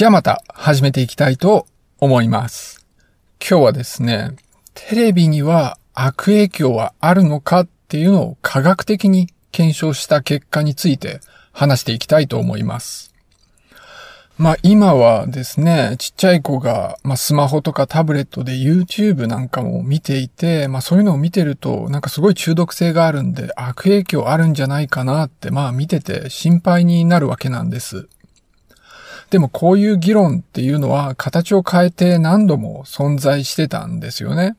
じゃあまた始めていきたいと思います。今日はですね、テレビには悪影響はあるのかっていうのを科学的に検証した結果について話していきたいと思います。まあ今はですね、ちっちゃい子が、まあ、スマホとかタブレットで YouTube なんかも見ていて、まあそういうのを見てるとなんかすごい中毒性があるんで悪影響あるんじゃないかなってまあ見てて心配になるわけなんです。でもこういう議論っていうのは形を変えて何度も存在してたんですよね。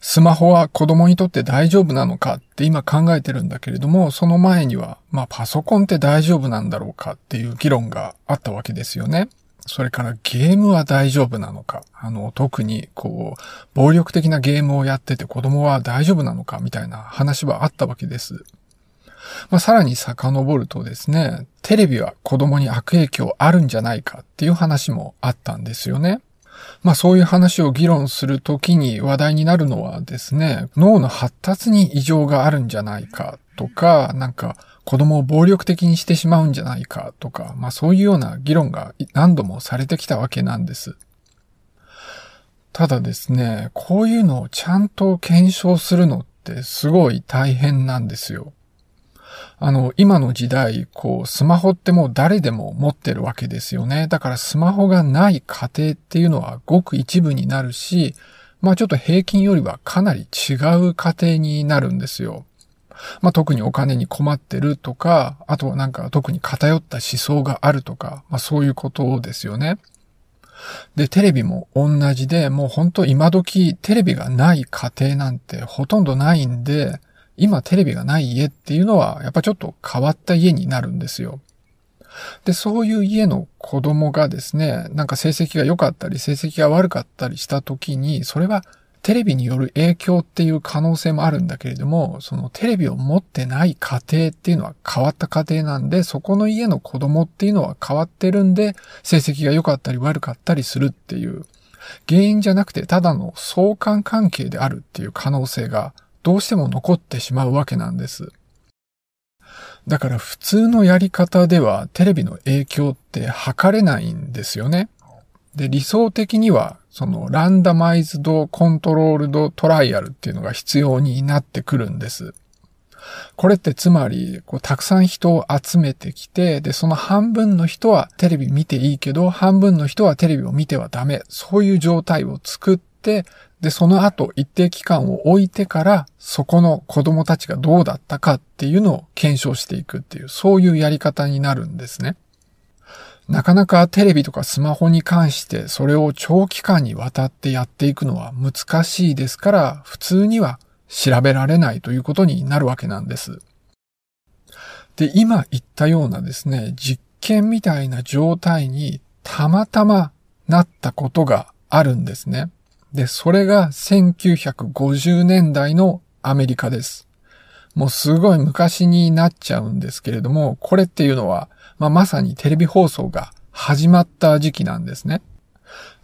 スマホは子供にとって大丈夫なのかって今考えてるんだけれども、その前には、まあパソコンって大丈夫なんだろうかっていう議論があったわけですよね。それからゲームは大丈夫なのか、あの、特にこう、暴力的なゲームをやってて子供は大丈夫なのかみたいな話はあったわけです。まあ、さらに遡るとですね、テレビは子供に悪影響あるんじゃないかっていう話もあったんですよね。まあそういう話を議論するときに話題になるのはですね、脳の発達に異常があるんじゃないかとか、なんか子供を暴力的にしてしまうんじゃないかとか、まあそういうような議論が何度もされてきたわけなんです。ただですね、こういうのをちゃんと検証するのってすごい大変なんですよ。あの、今の時代、こう、スマホってもう誰でも持ってるわけですよね。だからスマホがない家庭っていうのはごく一部になるし、まあちょっと平均よりはかなり違う家庭になるんですよ。まあ特にお金に困ってるとか、あとはなんか特に偏った思想があるとか、まあそういうことですよね。で、テレビも同じで、もう本当今時テレビがない家庭なんてほとんどないんで、今テレビがない家っていうのは、やっぱちょっと変わった家になるんですよ。で、そういう家の子供がですね、なんか成績が良かったり、成績が悪かったりした時に、それはテレビによる影響っていう可能性もあるんだけれども、そのテレビを持ってない家庭っていうのは変わった家庭なんで、そこの家の子供っていうのは変わってるんで、成績が良かったり悪かったりするっていう、原因じゃなくてただの相関関係であるっていう可能性がどうしても残ってしまうわけなんです。だから普通のやり方ではテレビの影響って測れないんですよね。で、理想的には、そのランダマイズドコントロールドトライアルっていうのが必要になってくるんです。これってつまり、こう、たくさん人を集めてきて、で、その半分の人はテレビ見ていいけど、半分の人はテレビを見てはダメ。そういう状態を作って、で、その後一定期間を置いてから、そこの子供たちがどうだったかっていうのを検証していくっていう、そういうやり方になるんですね。なかなかテレビとかスマホに関してそれを長期間にわたってやっていくのは難しいですから、普通には調べられないということになるわけなんです。で、今言ったようなですね、実験みたいな状態にたまたまなったことがあるんですね。で、それが1950年代のアメリカです。もうすごい昔になっちゃうんですけれども、これっていうのは、まあ、まさにテレビ放送が始まった時期なんですね。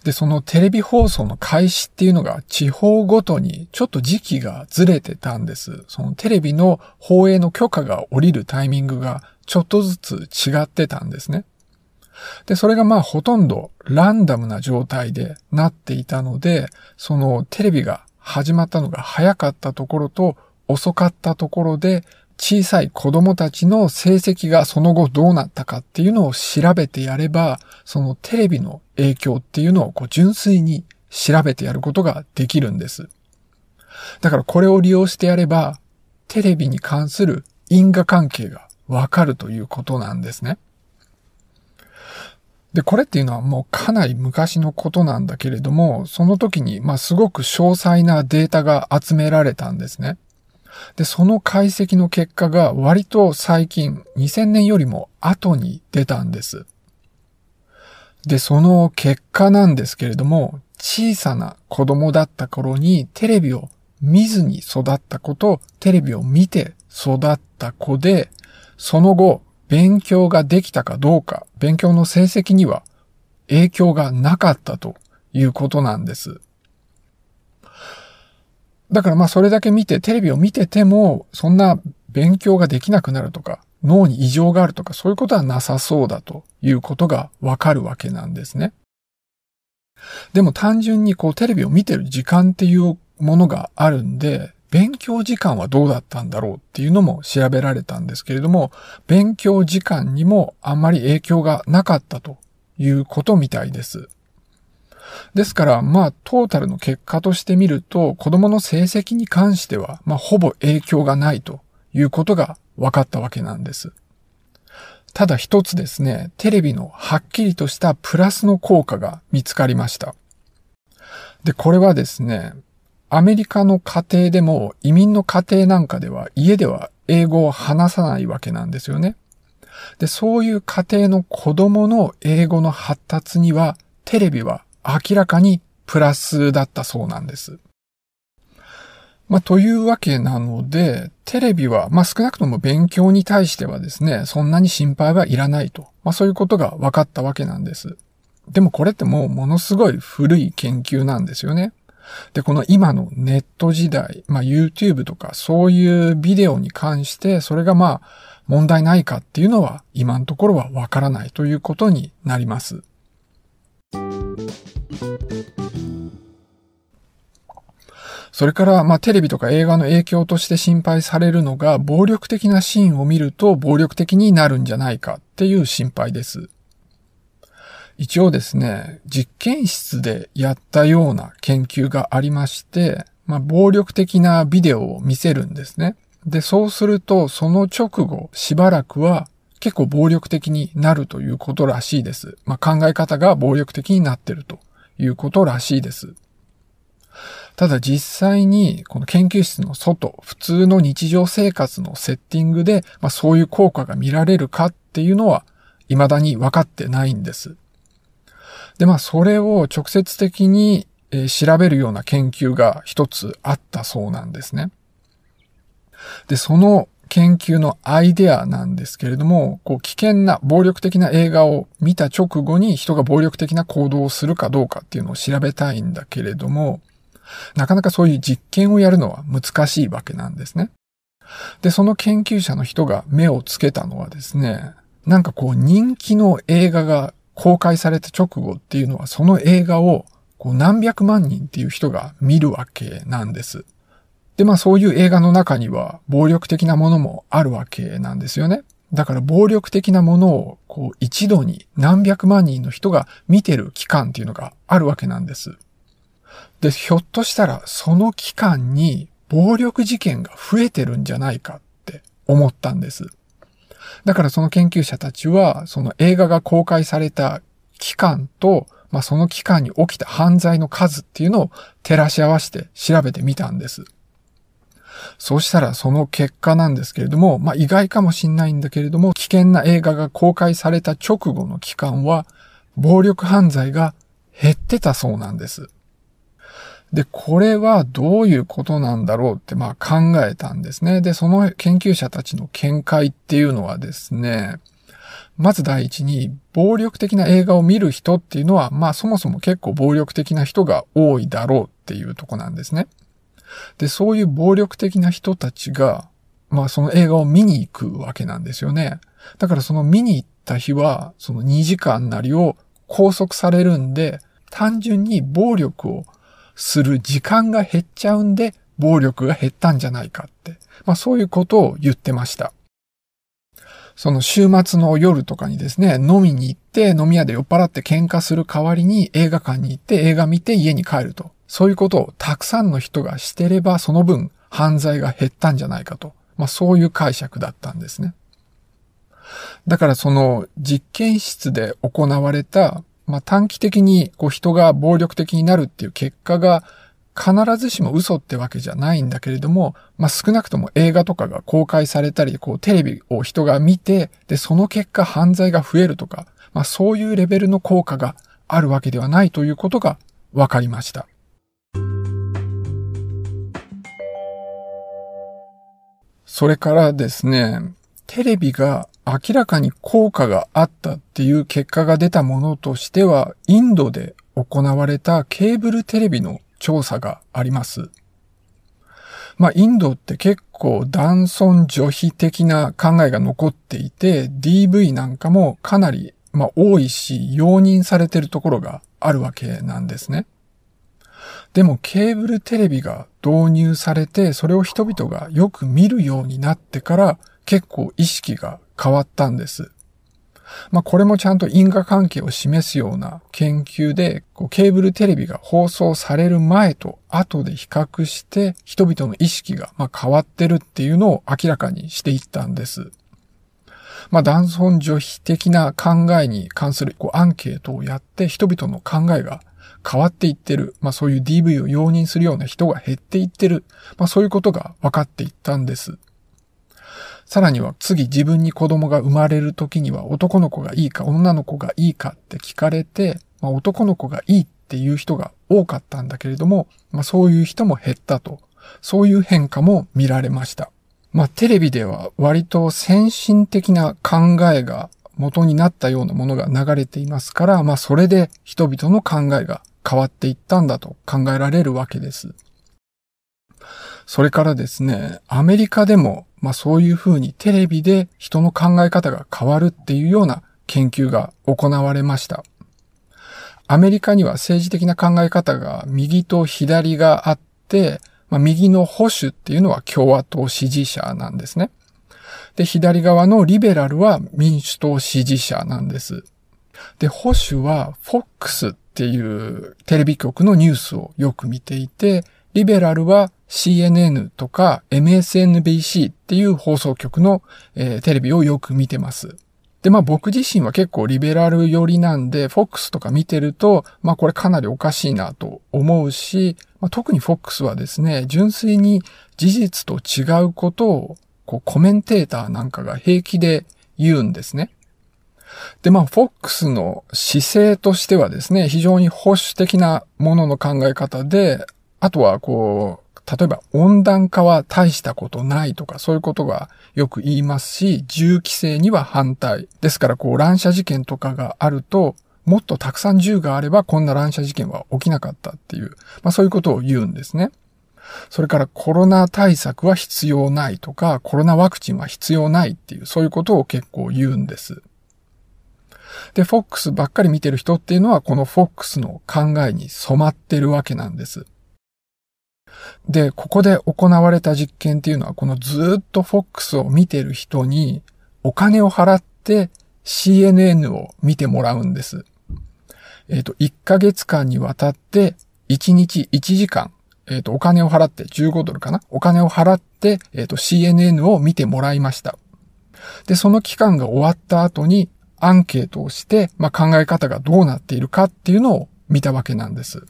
で、そのテレビ放送の開始っていうのが地方ごとにちょっと時期がずれてたんです。そのテレビの放映の許可が下りるタイミングがちょっとずつ違ってたんですね。で、それがまあほとんどランダムな状態でなっていたので、そのテレビが始まったのが早かったところと遅かったところで、小さい子供たちの成績がその後どうなったかっていうのを調べてやれば、そのテレビの影響っていうのをこう純粋に調べてやることができるんです。だからこれを利用してやれば、テレビに関する因果関係がわかるということなんですね。で、これっていうのはもうかなり昔のことなんだけれども、その時に、まあ、すごく詳細なデータが集められたんですね。で、その解析の結果が割と最近、2000年よりも後に出たんです。で、その結果なんですけれども、小さな子供だった頃にテレビを見ずに育った子とテレビを見て育った子で、その後、勉強ができたかどうか、勉強の成績には影響がなかったということなんです。だからまあそれだけ見て、テレビを見てても、そんな勉強ができなくなるとか、脳に異常があるとかそういうことはなさそうだということがわかるわけなんですね。でも単純にこうテレビを見てる時間っていうものがあるんで、勉強時間はどうだったんだろうっていうのも調べられたんですけれども、勉強時間にもあんまり影響がなかったということみたいです。ですから、まあ、トータルの結果として見ると、子供の成績に関しては、まあ、ほぼ影響がないということが分かったわけなんです。ただ一つですね、テレビのはっきりとしたプラスの効果が見つかりました。で、これはですね、アメリカの家庭でも移民の家庭なんかでは家では英語を話さないわけなんですよね。で、そういう家庭の子供の英語の発達にはテレビは明らかにプラスだったそうなんです。まあ、というわけなので、テレビは、まあ、少なくとも勉強に対してはですね、そんなに心配はいらないと。まあ、そういうことが分かったわけなんです。でもこれってもうものすごい古い研究なんですよね。で、この今のネット時代、まあ、YouTube とかそういうビデオに関して、それがまあ、問題ないかっていうのは今のところはわからないということになります。それから、まあ、テレビとか映画の影響として心配されるのが、暴力的なシーンを見ると暴力的になるんじゃないかっていう心配です。一応ですね、実験室でやったような研究がありまして、まあ、暴力的なビデオを見せるんですね。で、そうすると、その直後、しばらくは結構暴力的になるということらしいです。まあ、考え方が暴力的になってるということらしいです。ただ実際にこの研究室の外、普通の日常生活のセッティングで、まあ、そういう効果が見られるかっていうのは未だに分かってないんです。で、まあそれを直接的に調べるような研究が一つあったそうなんですね。で、その研究のアイデアなんですけれども、こう危険な暴力的な映画を見た直後に人が暴力的な行動をするかどうかっていうのを調べたいんだけれども、なかなかそういう実験をやるのは難しいわけなんですね。で、その研究者の人が目をつけたのはですね、なんかこう人気の映画が公開された直後っていうのはその映画をこう何百万人っていう人が見るわけなんです。で、まあそういう映画の中には暴力的なものもあるわけなんですよね。だから暴力的なものをこう一度に何百万人の人が見てる期間っていうのがあるわけなんです。で、ひょっとしたらその期間に暴力事件が増えてるんじゃないかって思ったんです。だからその研究者たちは、その映画が公開された期間と、まあ、その期間に起きた犯罪の数っていうのを照らし合わせて調べてみたんです。そうしたらその結果なんですけれども、まあ、意外かもしんないんだけれども、危険な映画が公開された直後の期間は、暴力犯罪が減ってたそうなんです。で、これはどういうことなんだろうってまあ考えたんですね。で、その研究者たちの見解っていうのはですね、まず第一に、暴力的な映画を見る人っていうのは、まあそもそも結構暴力的な人が多いだろうっていうとこなんですね。で、そういう暴力的な人たちが、まあその映画を見に行くわけなんですよね。だからその見に行った日は、その2時間なりを拘束されるんで、単純に暴力をする時間が減っちゃうんで、暴力が減ったんじゃないかって。まあそういうことを言ってました。その週末の夜とかにですね、飲みに行って飲み屋で酔っ払って喧嘩する代わりに映画館に行って映画見て家に帰ると。そういうことをたくさんの人がしてればその分犯罪が減ったんじゃないかと。まあそういう解釈だったんですね。だからその実験室で行われたまあ、短期的にこう人が暴力的になるっていう結果が必ずしも嘘ってわけじゃないんだけれども、まあ、少なくとも映画とかが公開されたり、こうテレビを人が見て、で、その結果犯罪が増えるとか、まあ、そういうレベルの効果があるわけではないということが分かりました。それからですね、テレビが明らかに効果があったっていう結果が出たものとしては、インドで行われたケーブルテレビの調査があります。まあ、インドって結構男尊女卑的な考えが残っていて、DV なんかもかなり、まあ、多いし、容認されてるところがあるわけなんですね。でもケーブルテレビが導入されて、それを人々がよく見るようになってから結構意識が変わったんです。まあこれもちゃんと因果関係を示すような研究で、こうケーブルテレビが放送される前と後で比較して人々の意識がま変わってるっていうのを明らかにしていったんです。まあ男尊女卑的な考えに関するこうアンケートをやって人々の考えが変わっていってる。まあそういう DV を容認するような人が減っていってる。まあそういうことが分かっていったんです。さらには次自分に子供が生まれる時には男の子がいいか女の子がいいかって聞かれて、まあ、男の子がいいっていう人が多かったんだけれども、まあ、そういう人も減ったと。そういう変化も見られました。まあ、テレビでは割と先進的な考えが元になったようなものが流れていますから、まあ、それで人々の考えが変わっていったんだと考えられるわけです。それからですね、アメリカでも、まあそういうふうにテレビで人の考え方が変わるっていうような研究が行われました。アメリカには政治的な考え方が右と左があって、まあ、右の保守っていうのは共和党支持者なんですね。で、左側のリベラルは民主党支持者なんです。で、保守は FOX っていうテレビ局のニュースをよく見ていて、リベラルは CNN とか MSNBC っていう放送局の、えー、テレビをよく見てます。で、まあ僕自身は結構リベラル寄りなんで、FOX とか見てると、まあこれかなりおかしいなと思うし、まあ、特に FOX はですね、純粋に事実と違うことを、こうコメンテーターなんかが平気で言うんですね。で、まあ、FOX の姿勢としてはですね、非常に保守的なものの考え方で、あとは、こう、例えば温暖化は大したことないとか、そういうことがよく言いますし、銃規制には反対。ですから、こう、乱射事件とかがあると、もっとたくさん銃があればこんな乱射事件は起きなかったっていう、まあそういうことを言うんですね。それからコロナ対策は必要ないとか、コロナワクチンは必要ないっていう、そういうことを結構言うんです。で、FOX ばっかり見てる人っていうのは、この FOX の考えに染まってるわけなんです。で、ここで行われた実験っていうのは、このずっと FOX を見てる人にお金を払って CNN を見てもらうんです。えっ、ー、と、1ヶ月間にわたって1日1時間、えっ、ー、と、お金を払って15ドルかな？お金を払って、えっ、ー、と、CNN を見てもらいました。で、その期間が終わった後にアンケートをして、まあ、考え方がどうなっているかっていうのを見たわけなんです。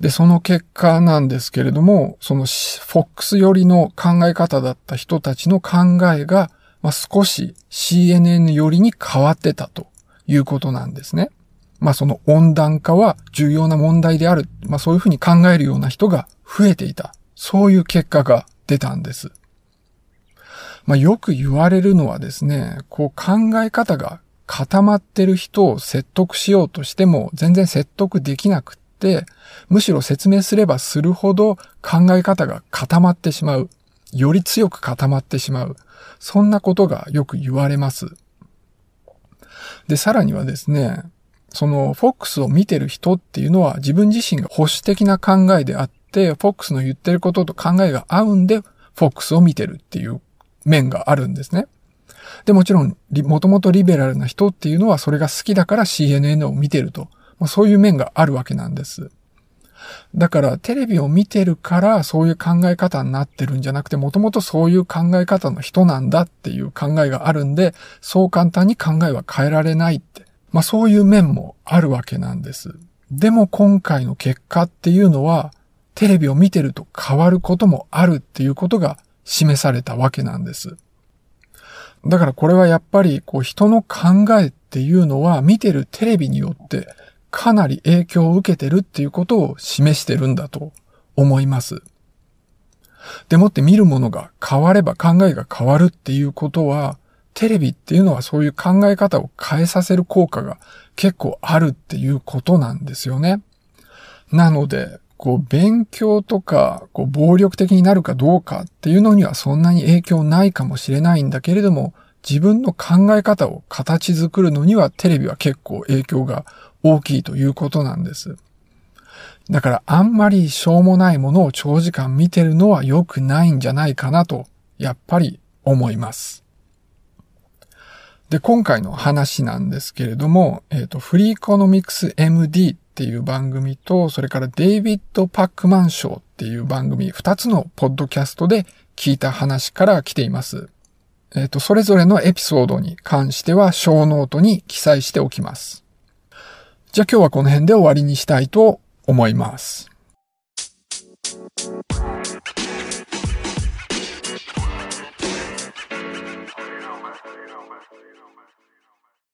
で、その結果なんですけれども、その FOX 寄りの考え方だった人たちの考えが、まあ、少し CNN 寄りに変わってたということなんですね。まあその温暖化は重要な問題である。まあそういうふうに考えるような人が増えていた。そういう結果が出たんです。まあよく言われるのはですね、こう考え方が固まってる人を説得しようとしても全然説得できなくって、むしろ説明すればするほど考え方が固まってしまう。より強く固まってしまう。そんなことがよく言われます。で、さらにはですね、その FOX を見てる人っていうのは自分自身が保守的な考えであって、FOX の言ってることと考えが合うんで、FOX を見てるっていう面があるんですね。で、もちろん、もともとリベラルな人っていうのはそれが好きだから CNN を見てると。まあ、そういう面があるわけなんです。だからテレビを見てるからそういう考え方になってるんじゃなくて、もともとそういう考え方の人なんだっていう考えがあるんで、そう簡単に考えは変えられないって。まあそういう面もあるわけなんです。でも今回の結果っていうのは、テレビを見てると変わることもあるっていうことが示されたわけなんです。だからこれはやっぱりこう人の考えっていうのは見てるテレビによってかなり影響を受けてるっていうことを示してるんだと思います。でもって見るものが変われば考えが変わるっていうことは、テレビっていうのはそういう考え方を変えさせる効果が結構あるっていうことなんですよね。なので、こう、勉強とか、こう、暴力的になるかどうかっていうのにはそんなに影響ないかもしれないんだけれども、自分の考え方を形作るのにはテレビは結構影響が大きいということなんです。だからあんまりしょうもないものを長時間見てるのは良くないんじゃないかなと、やっぱり思います。で、今回の話なんですけれども、えっ、ー、と、 Freakonomics MD っていう番組と、それからデイビッド・パックマン・ショーっていう番組、二つのポッドキャストで聞いた話から来ています。えっ、ー、と、それぞれのエピソードに関しては、ショーノートに記載しておきます。じゃあ今日はこの辺で終わりにしたいと思います。